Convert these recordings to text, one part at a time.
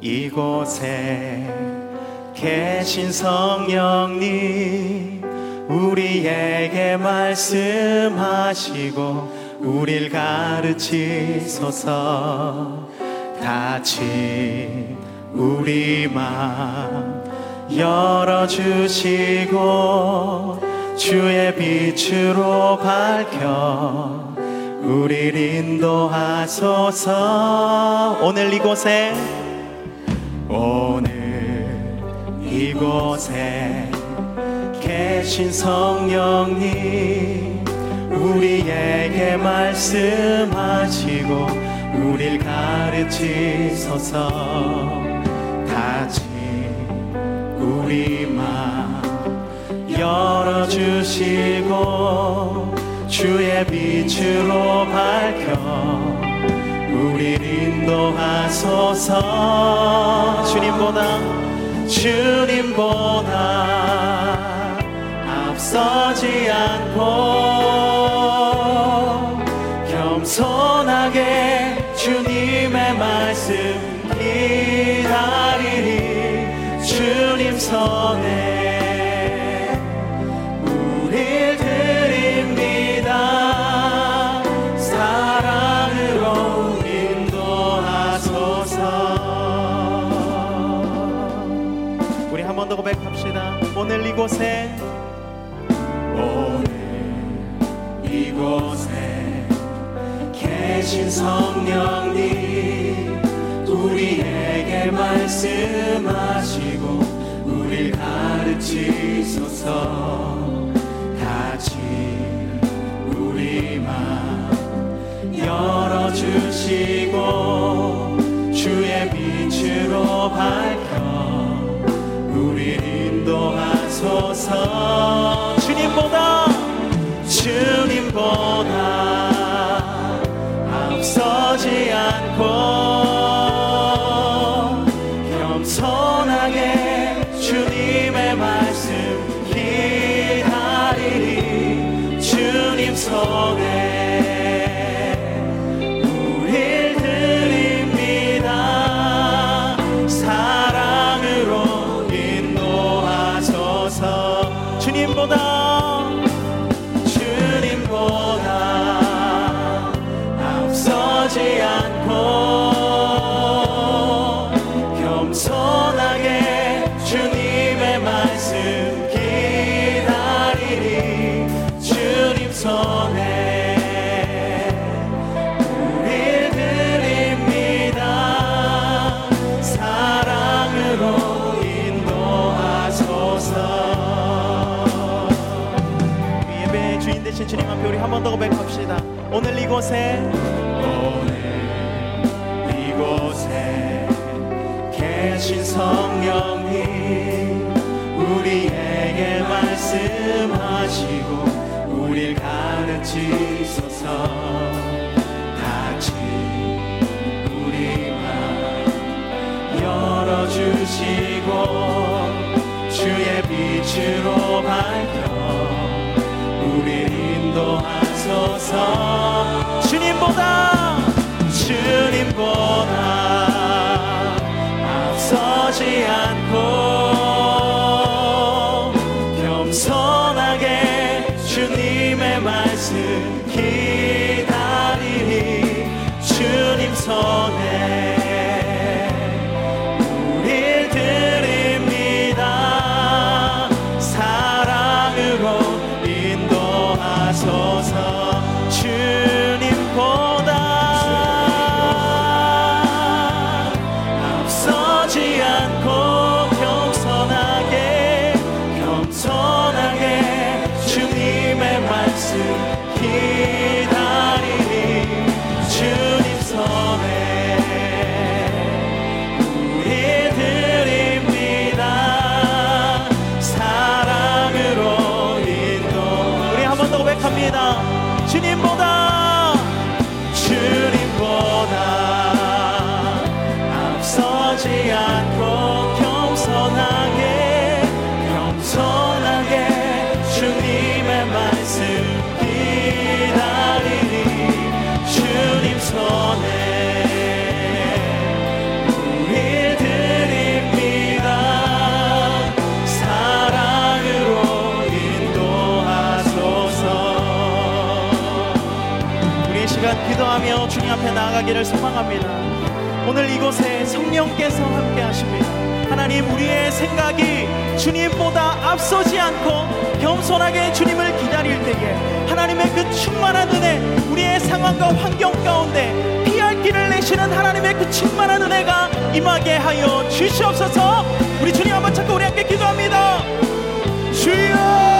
이곳에 계신 성령님 우리에게 말씀하시고 우릴 가르치소서. 같이 우리 맘 열어주시고 주의 빛으로 밝혀 우릴 인도하소서. 오늘 이곳에 오늘 이곳에 계신 성령님 우리에게 말씀하시고 우릴 가르치소서. 같이 우리 맘 열어주시고 주의 빛으로 밝혀 우릴 인도하소서. 주님보다 주님보다 앞서지 않고 겸손하게 주님의 말씀 기다리리 주님 손에 고백합시다. 오늘 이곳에. 오늘 이곳에 계신 성령님 우리에게 말씀하시고 우릴 가르치소서. 같이 우리 맘 열어주시고 주의 빛으로 밝혀 인도하소서. 주님보다 주님보다 앞서지 않고 오늘 이곳에 오늘 이곳에 계신 성령님 우리에게 말씀하시고 우릴 가르치소서. 같이 우리 맘 열어주시고 주의 빛으로 밝혀 주님보다 주님보다 나아가기를 소망합니다. 오늘 이곳에 성령께서 함께 하십니다. 하나님 우리의 생각이 주님보다 앞서지 않고 겸손하게 주님을 기다릴 때에 하나님의 그 충만한 은혜 우리의 상황과 환경 가운데 피할 길을 내시는 하나님의 그 충만한 은혜가 임하게 하여 주시옵소서 우리 주님 한번 찾고 우리 함께 기도합니다 주여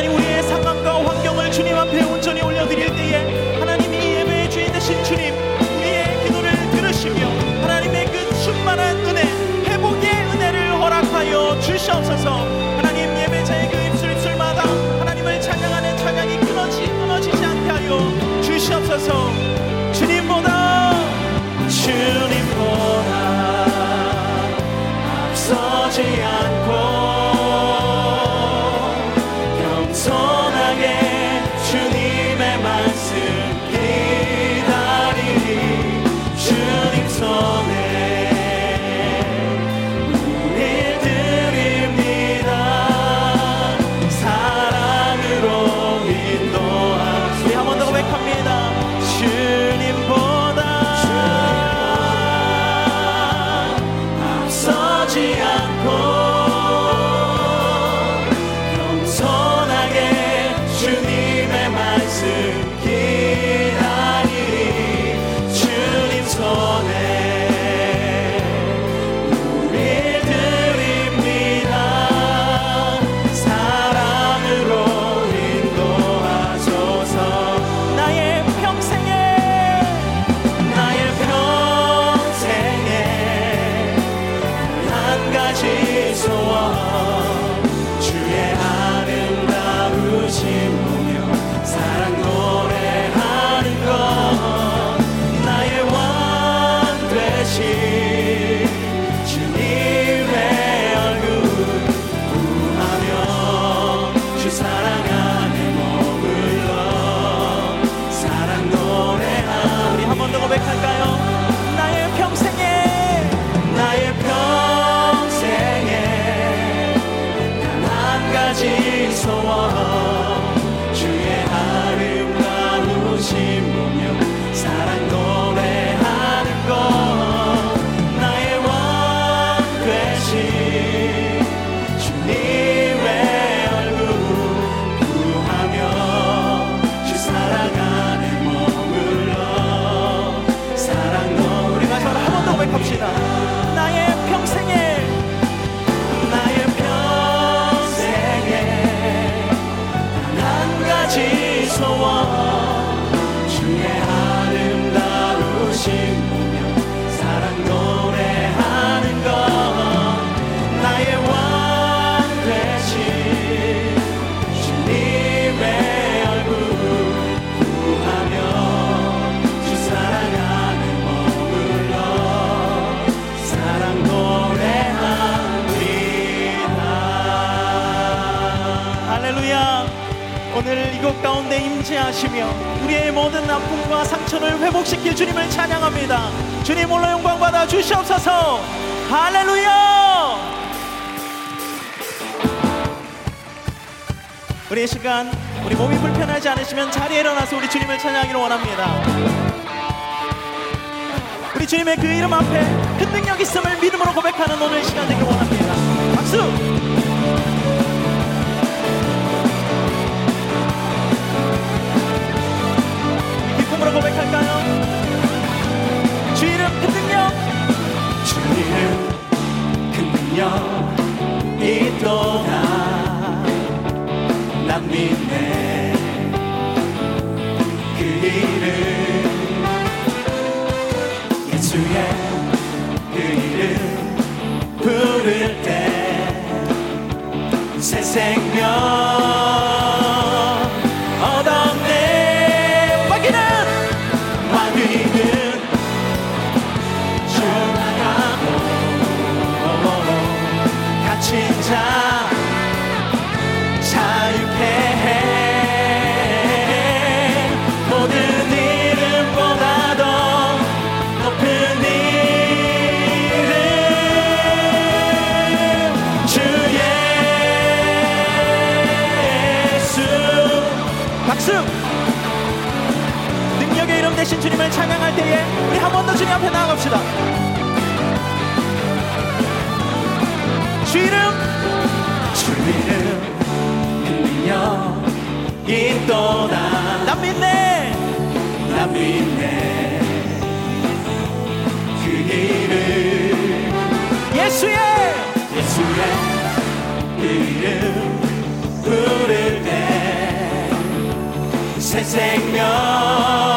하나님 우리의 상황과 환경을 주님 앞에 온전히 올려드릴 때에 하나님 이 예배의 주인 되신 주님 우리의 기도를 들으시며 하나님의 그 충만한 은혜 회복의 은혜를 허락하여 주시옵소서. 하나님 예배자의 그 입술 입술마다 하나님을 찬양하는 찬양이 끊어지, 끊어지지 않게 하여 주시옵소서. 주님보다 주님보다 앞서지 않고 오늘 이 곳 가운데 임재하시며 우리의 모든 아픔과 상처를 회복시킬 주님을 찬양합니다. 주님 홀로 영광 받아 주시옵소서. 할렐루야! 우리 이 시간 우리 몸이 불편하지 않으시면 자리에 일어나서 우리 주님을 찬양하기를 원합니다. 우리 주님의 그 이름 앞에 큰 능력 있음을 믿음으로 고백하는 오늘 시간 되길 원합니다 기쁨으로 고백할까요? 주 이름 큰 능력 주 이름 큰 능력 있도다. 난 믿네. 그 이름 예수의 그 이름 부를 때 새 생명 자 자유케 해. 모든 이름보다 더 높은 이름 주 예수. 박수! 능력의 이름 대신 주님을 찬양할 때에 우리 한 번 더 주님 앞에 나아갑시다. 있네. 그 길을 예수의. 예수의 이름 부를 때 새 생명.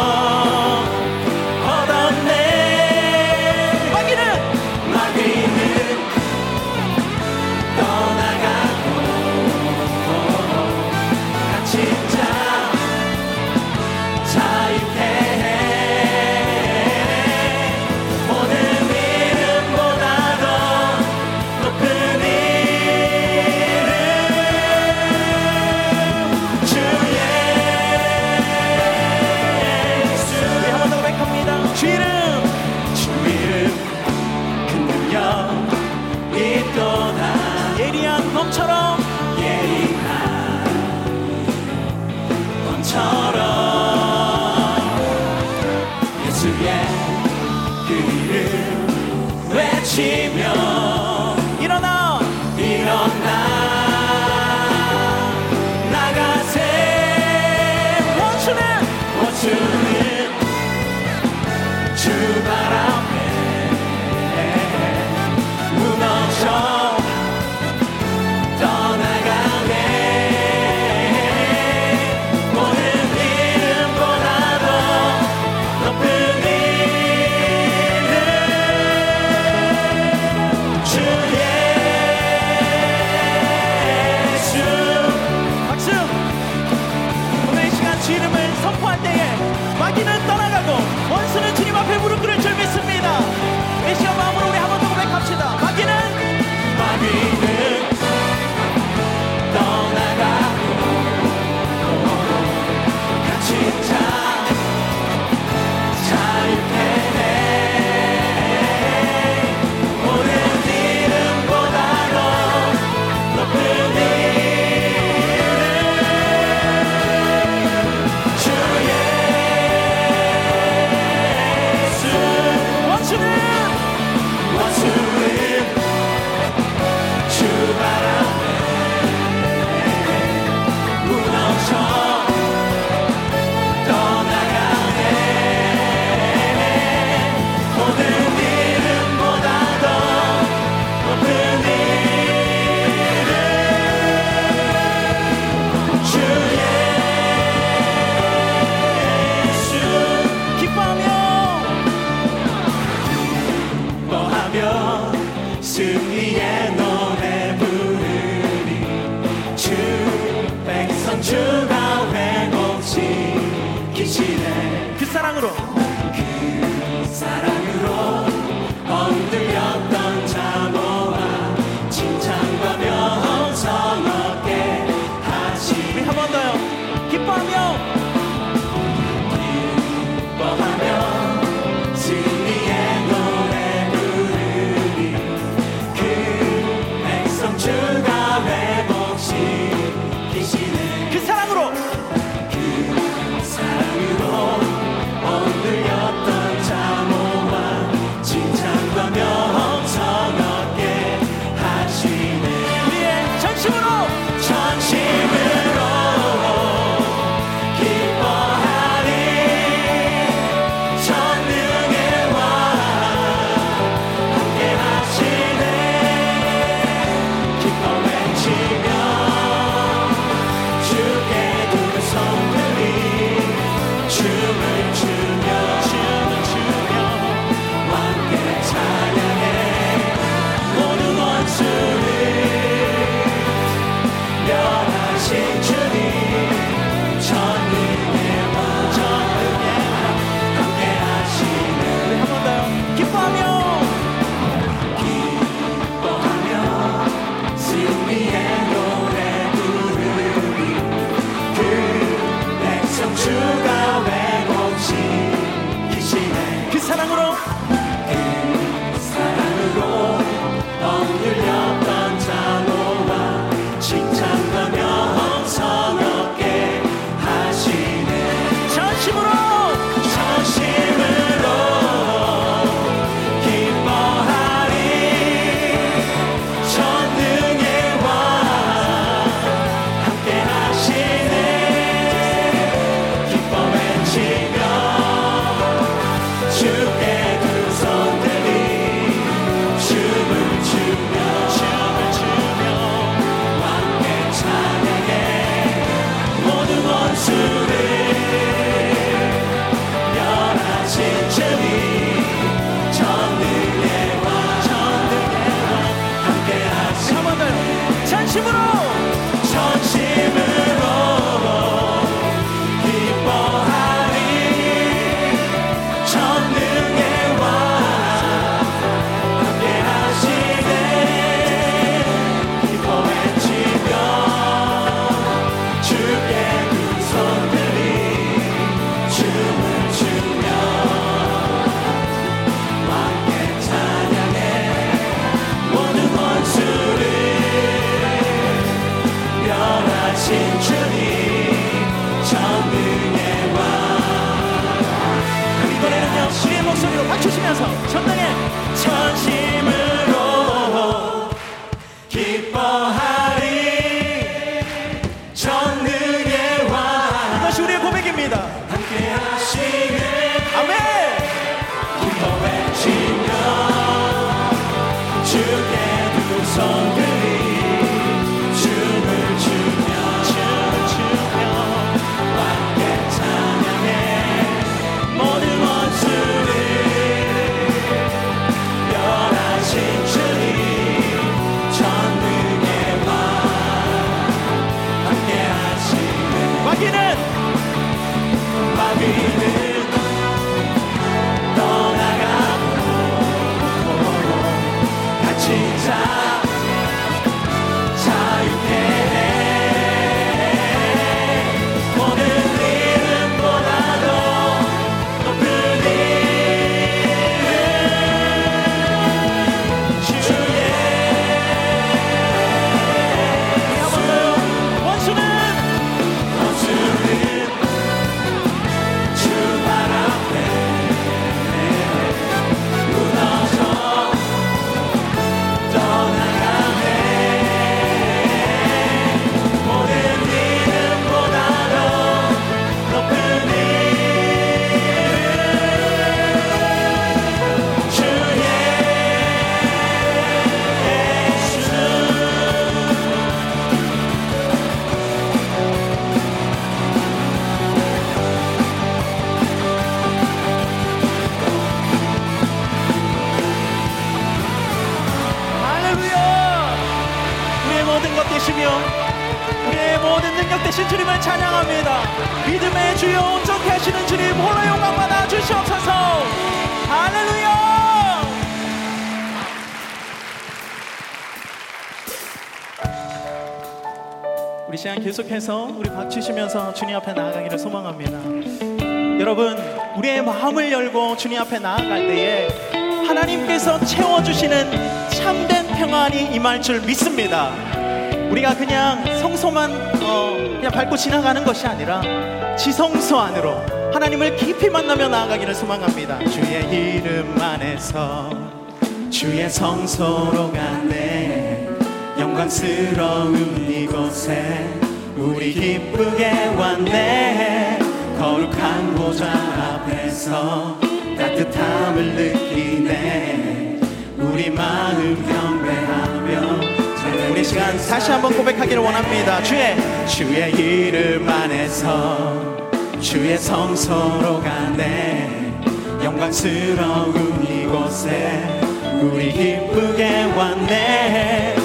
우리 시간 계속해서 우리 박치시면서 주님 앞에 나아가기를 소망합니다. 여러분 우리의 마음을 열고 주님 앞에 나아갈 때에 하나님께서 채워주시는 참된 평안이 임할 줄 믿습니다. 우리가 그냥 성소만 어, 그냥 밟고 지나가는 것이 아니라 지성소 안으로 하나님을 깊이 만나며 나아가기를 소망합니다. 주의 이름 안에서 주의 성소로 가네 영광스러운 이곳에 우리 기쁘게 왔네. 거룩한 보좌 앞에서 따뜻함을 느끼네. 우리 마음 경배하며 우리 시간 다시 한번 고백하기를 원합니다. 주의 주의 이름 안에서 주의 성소로 가네. 영광스러운 이곳에 우리 기쁘게 왔네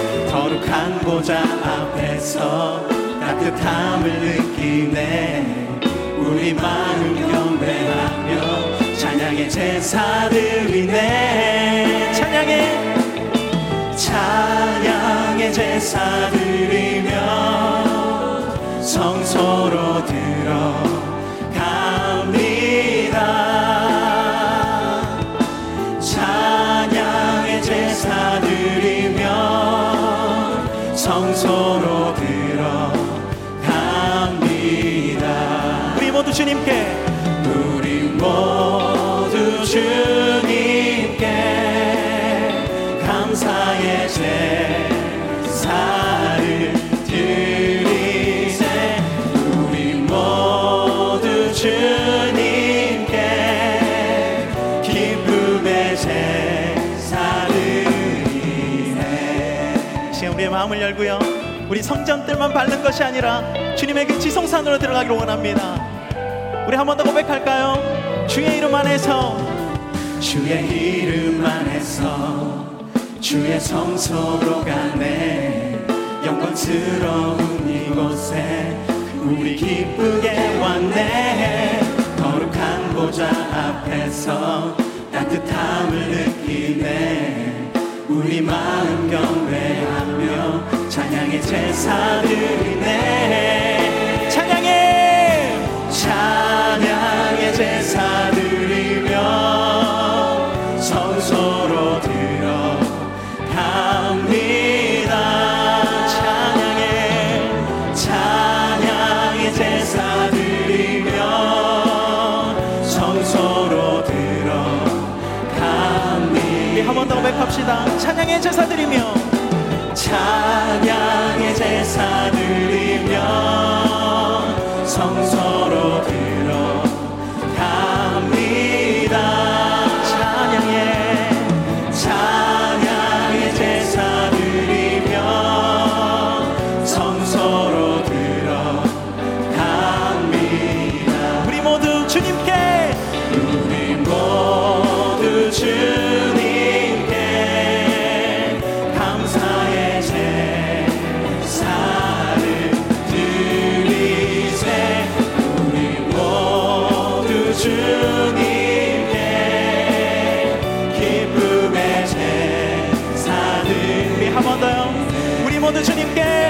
거룩한 보좌 앞에서 따뜻함을 느끼네. 우리 마음 경배하며 찬양의 제사드리네. 찬양의 찬양의 제사드리며 성소로 들 우리 성전들만 바른 것이 아니라 주님에게 지성산으로 들어가기를 원합니다. 우리 한 번 더 고백할까요? 주의 이름 안에서. 주의 이름 안에서. 주의 성소로 가네. 영광스러운 이곳에 우리 기쁘게 왔네. 거룩한 보좌 앞에서 따뜻함을 느끼네. 우리 마음 경배 찬양의 제사 드리며 찬양 모두 주님께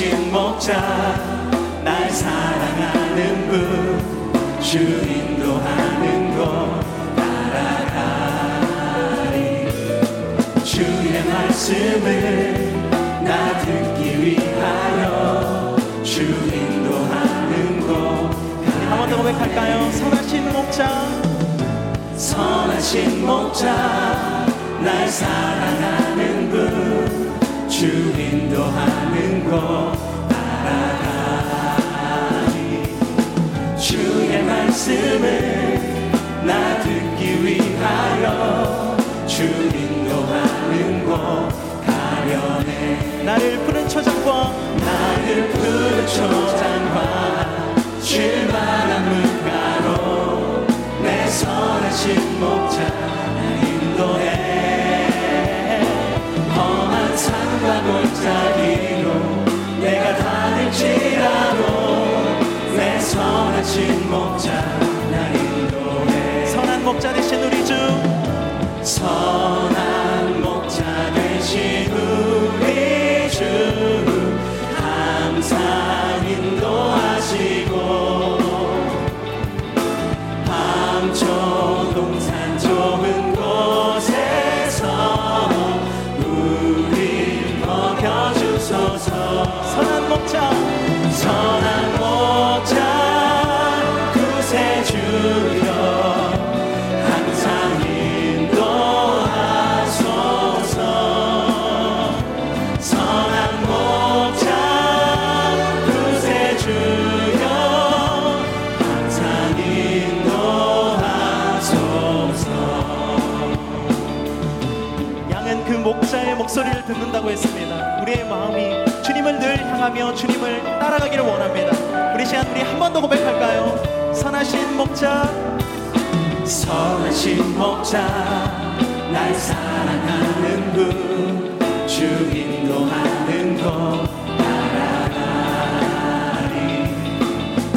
신 목자 날 사랑하는 분 주 인도하는 곳 따라가리. 주의 말씀을 나 듣기 위하여 주 인도하는 곳한번 더 고백할까요? 선하신 목자. 선하신 목자 날 사랑하는 분주 인도하는 곳 말씀을 나 듣기 위하여 주 인도하는 곳 가려네 나를 푸른 초장과 나를 푸른 초장과 쉴만한 물가로 내 선하신 목자 나 인도해 험한 산과 골짜기로 내가 다닐지라도 내 선하신 목자 나 인도해 선한 목자 되신 우리 주. 선한 목자 되신 우리 주 늘 향하며 주님을 따라가기를 원합니다. 우리 시간 우리 한 번 더 고백할까요? 선하신 목자 선하신 목자 날 사랑하는 분주 인도하는 곳 따라가리.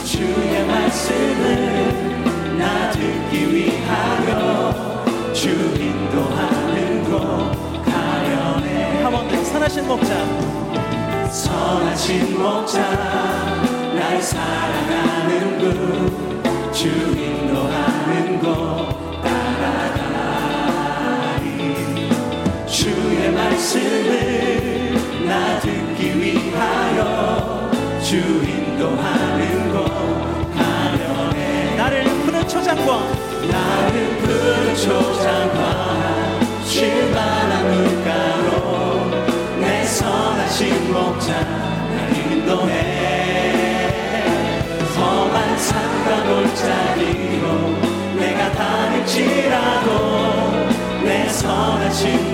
주의 말씀을 나 듣기 위하여 주 인도하는 곳 가려네 한번더 선하신 목자 선하신 목자 날 사랑하는 분 주 인도하는 곳 따라가리 주의 말씀을 나 듣기 위하여 주 인도하는 곳 가려네 나를 푸른 초장과 나를 푸른 초장. 다닐지라도 내 선하신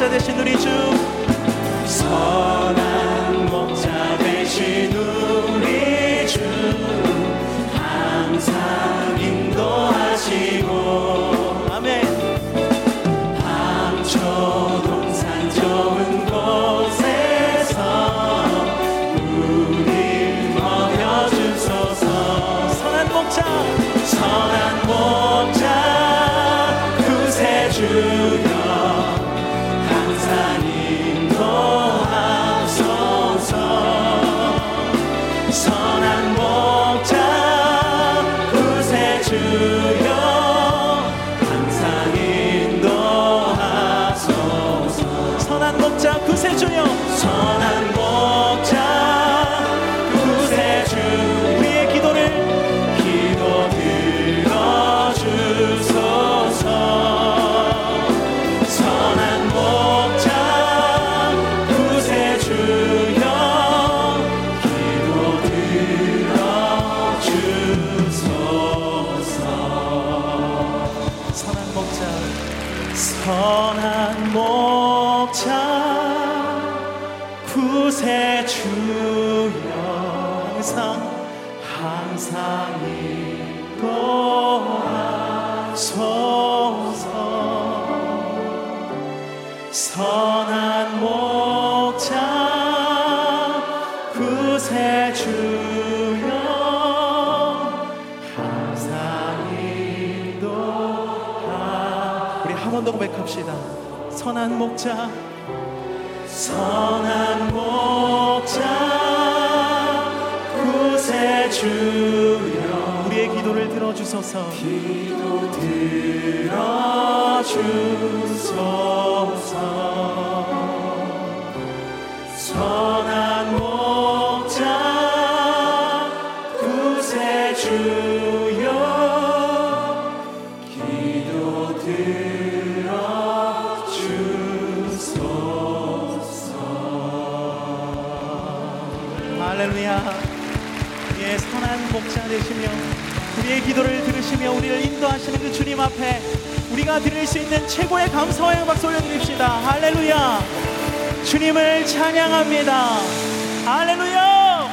자 되신 우리 주 목자 선한 목자 구세주여. 우리의 기도를 들어주소서. 기도 들어주소서 기도를 들으시며 우리를 인도하시는 그 주님 앞에 우리가 드릴 수 있는 최고의 감사와 영광 박수 올려드립시다. 할렐루야. 주님을 찬양합니다. 할렐루야.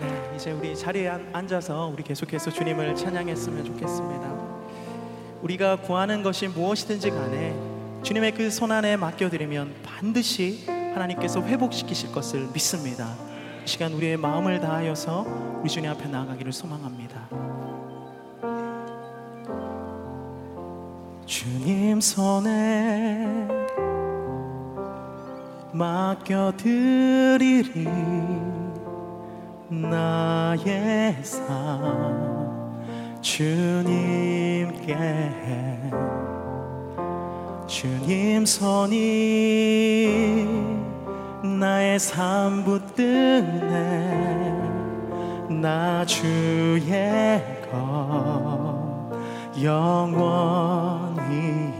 네 이제 우리 자리에 앉- 앉아서 우리 계속해서 주님을 찬양했으면 좋겠습니다. 우리가 구하는 것이 무엇이든지 간에 주님의 그 손안에 맡겨드리면 반드시 하나님께서 회복시키실 것을 믿습니다. 이 시간 우리의 마음을 다하여서 우리 주님 앞에 나아가기를 소망합니다. 주님 손에 맡겨드리리 나의 삶 주님께 주님 손이 나의 삶 붙드네. 나 주의 것 영원히.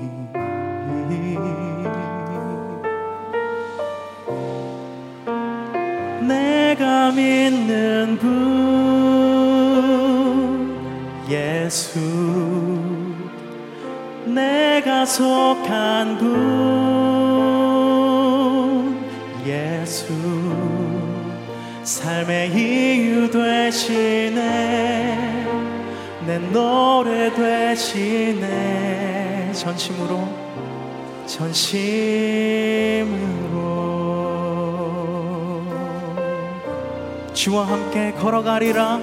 내가 믿는 분 예수. 내가 속한 분 예수 삶의 이유 되시네. 내 노래 되시네. 전심으로 전심으로. 주와 함께 걸어가리라.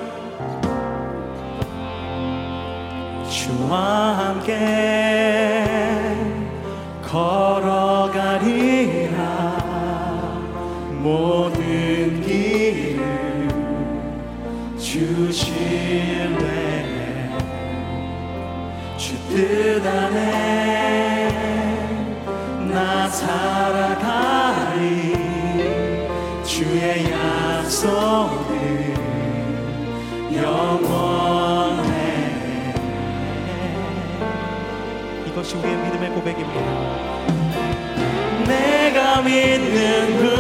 주와 함께 걸어가리라 모든 길을 주실래? 주뜻 안에 나 살아가리. 주의 약속은 영원해. 이것이 우리의 믿음의 고백입니다. 내가 믿는 분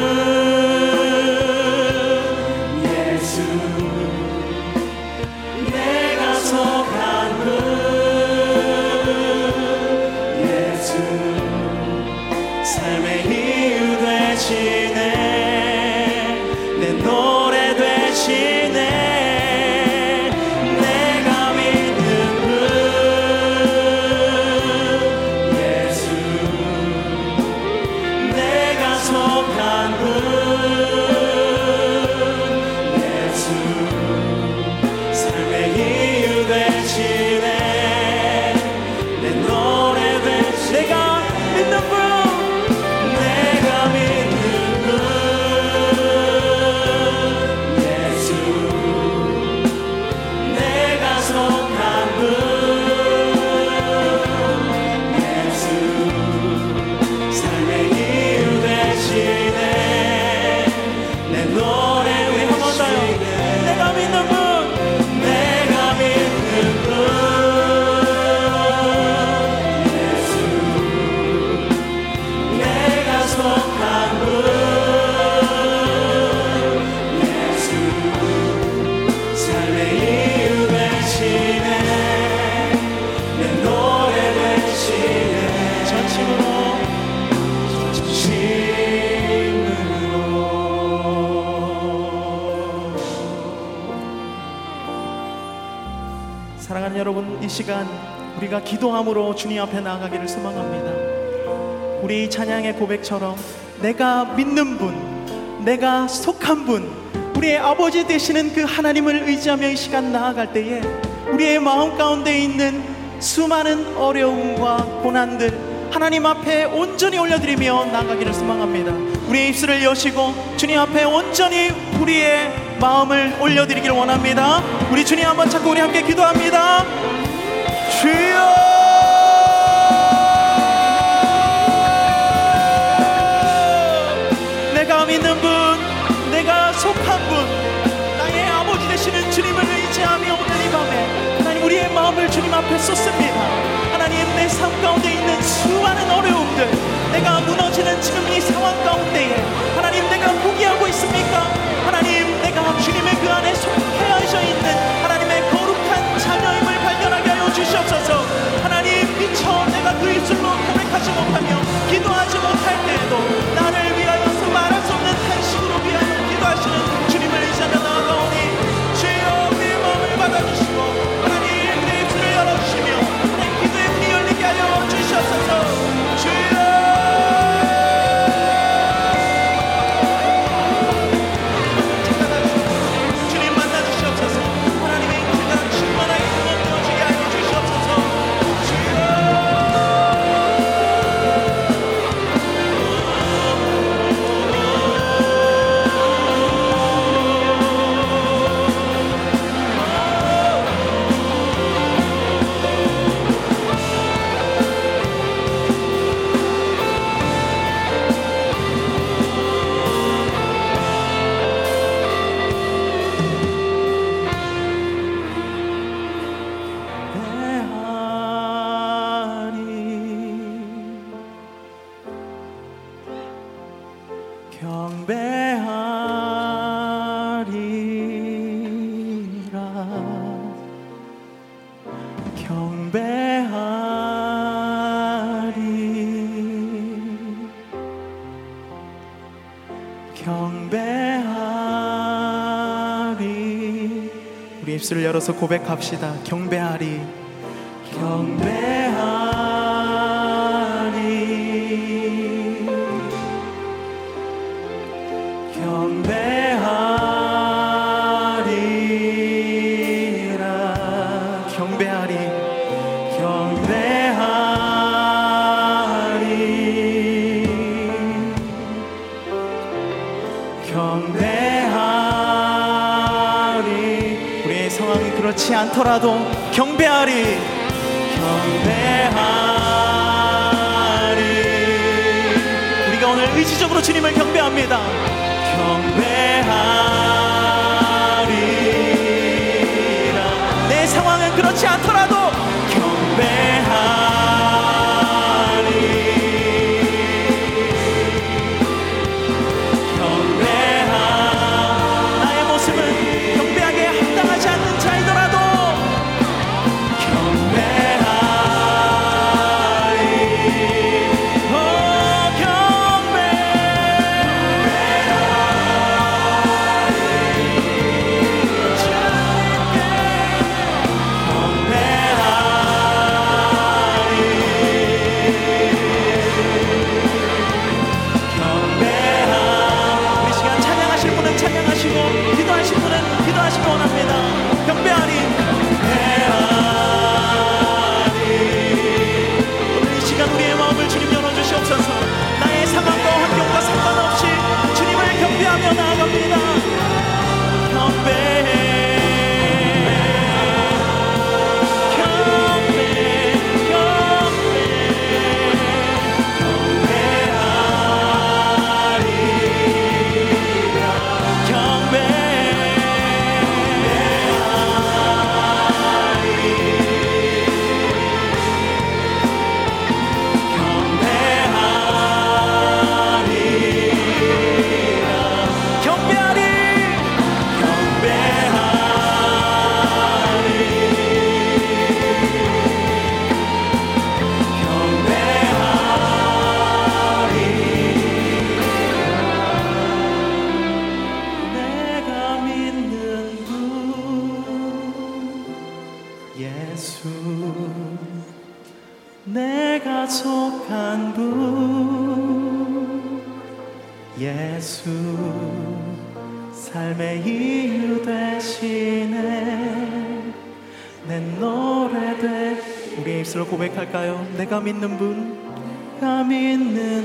고백처럼 내가 믿는 분 내가 속한 분 우리의 아버지 되시는 그 하나님을 의지하며 이 시간 나아갈 때에 우리의 마음 가운데 있는 수많은 어려움과 고난들 하나님 앞에 온전히 올려드리며 나아가기를 소망합니다. 우리의 입술을 여시고 주님 앞에 온전히 우리의 마음을 올려드리기를 원합니다. 우리 주님 한번 찾고 우리 함께 기도합니다. 주여 믿는 분 내가 속한 분 나의 아버지 되시는 주님을 의지하며 오늘 이 밤에 하나님 우리의 마음을 주님 앞에 쏟습니다. 하나님 내 삶 가운데 있는 수많은 어려움들 내가 무너지는 지금 이 상황 가운데에 하나님 내가 포기하고 있습니까? 하나님 내가 주님의 그 안에 속해져 있는 하나님의 거룩한 자녀임을 발견하게 하여 주시옵소서. 하나님 미처 내가 그 입술로 고백하지 못하며 기도하지 못할 때에도 나를 입술을 열어서 고백합시다. 경배하리. 경배 원치 않더라도 경배하리. 경배하리. 우리가 오늘 의지적으로 주님을 경배합니다. 경배하리라. 내 상황은 그렇지 않더라도 in the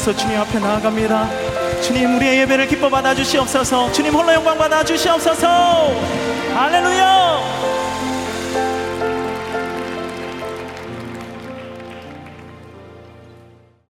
계속해서 주님 앞에 나아갑니다. 주님 우리의 예배를 기뻐 받아 주시옵소서. 주님 홀로 영광 받아 주시옵소서. 할렐루야.